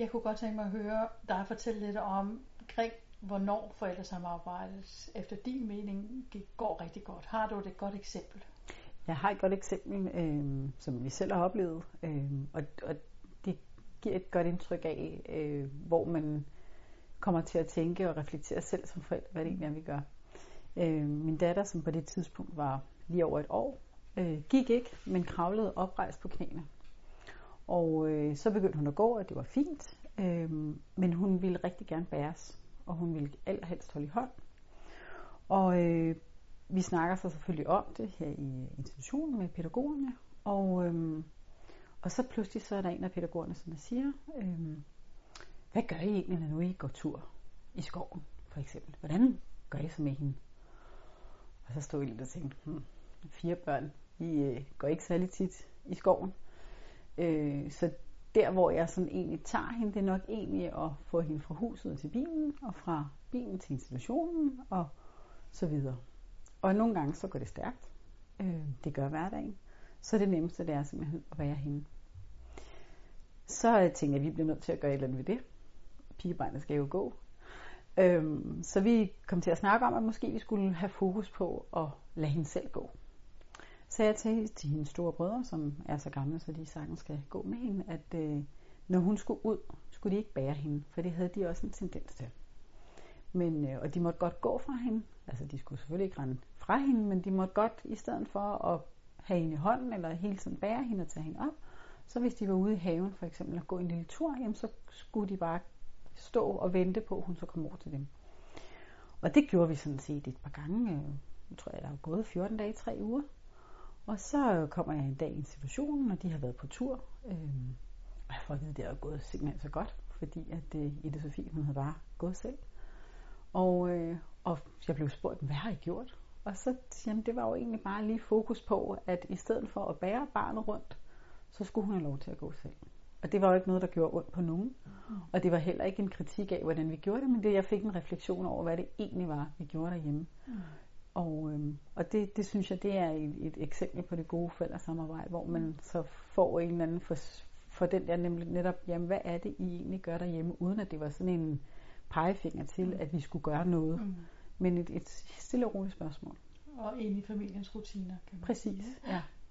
Jeg kunne godt tænke mig at høre dig fortælle lidt om, omkring hvornår forældresamarbejdet efter din mening går rigtig godt. Har du et godt eksempel? Jeg har et godt eksempel, øh, som vi selv har oplevet, øh, og, og det giver et godt indtryk af, øh, hvor man kommer til at tænke og reflektere selv som forældre, hvad det egentlig er, vi gør. Øh, min datter, som på det tidspunkt var lige over et år, øh, gik ikke, men kravlede oprejst på knæene. Og øh, så begyndte hun at gå, og det var fint, øh, men hun ville rigtig gerne bæres, og hun ville allerhelst holde i hånd. Og øh, vi snakker så selvfølgelig om det her i institutionen med pædagogerne, og, øh, og så pludselig så er der en af pædagogerne, som der siger, øh, hvad gør I egentlig, når nu I går tur i skoven, for eksempel? Hvordan gør I så med hende? Og så stod jeg lidt og tænkte, hmm, fire børn, I øh, går ikke særlig tit i skoven. Øh, så der, hvor jeg sådan egentlig tager hende, det er nok egentlig at få hende fra huset til bilen, og fra bilen til institutionen, og så videre. Og nogle gange så går det stærkt. Øh, det gør hverdagen. Så det nemmeste, det er simpelthen at være hende. Så tænker jeg, at vi bliver nødt til at gøre et eller andet ved det. Pigebejnet skal jo gå. Øhm, så vi kom til at snakke om, at måske vi skulle have fokus på at lade hende selv gå. Så jeg til, til hendes store brødre, som er så gamle, så de sagtens skal gå med hende, at øh, når hun skulle ud, skulle de ikke bære hende, for det havde de også en tendens til. Men, øh, og de måtte godt gå fra hende, altså de skulle selvfølgelig ikke rende fra hende, men de måtte godt i stedet for at have hende i hånden, eller hele tiden bære hende og tage hende op, så hvis de var ude i haven for eksempel og gå en lille tur, jamen, så skulle de bare stå og vente på, at hun så kom over til dem. Og det gjorde vi sådan set et par gange. Øh, jeg tror jeg, der er gået 14 dage, 3 uger. Og så kommer jeg en dag i institutionen, og de har været på tur. Øhm, og jeg får at vide, at det er gået simpelthen så godt, fordi at øh, Ida Sofie, hun havde bare gået selv. Og, øh, og jeg blev spurgt, hvad har I gjort? Og så siger jeg, det var jo egentlig bare lige fokus på, at i stedet for at bære barnet rundt, så skulle hun have lov til at gå selv. Og det var jo ikke noget, der gjorde ondt på nogen. Mm. Og det var heller ikke en kritik af, hvordan vi gjorde det, men det, jeg fik en refleksion over, hvad det egentlig var, vi gjorde derhjemme. Mm. Og, øhm, og det, det synes jeg, det er et, et eksempel på det gode forældresamarbejde, hvor man så får en eller anden for, for den der nemlig netop, jamen hvad er det, I egentlig gør derhjemme, uden at det var sådan en pegefinger til, mm. at vi skulle gøre noget. Mm. Men et, et stille og roligt spørgsmål. Og ind i familiens rutiner. Kan man Præcis, sige. ja.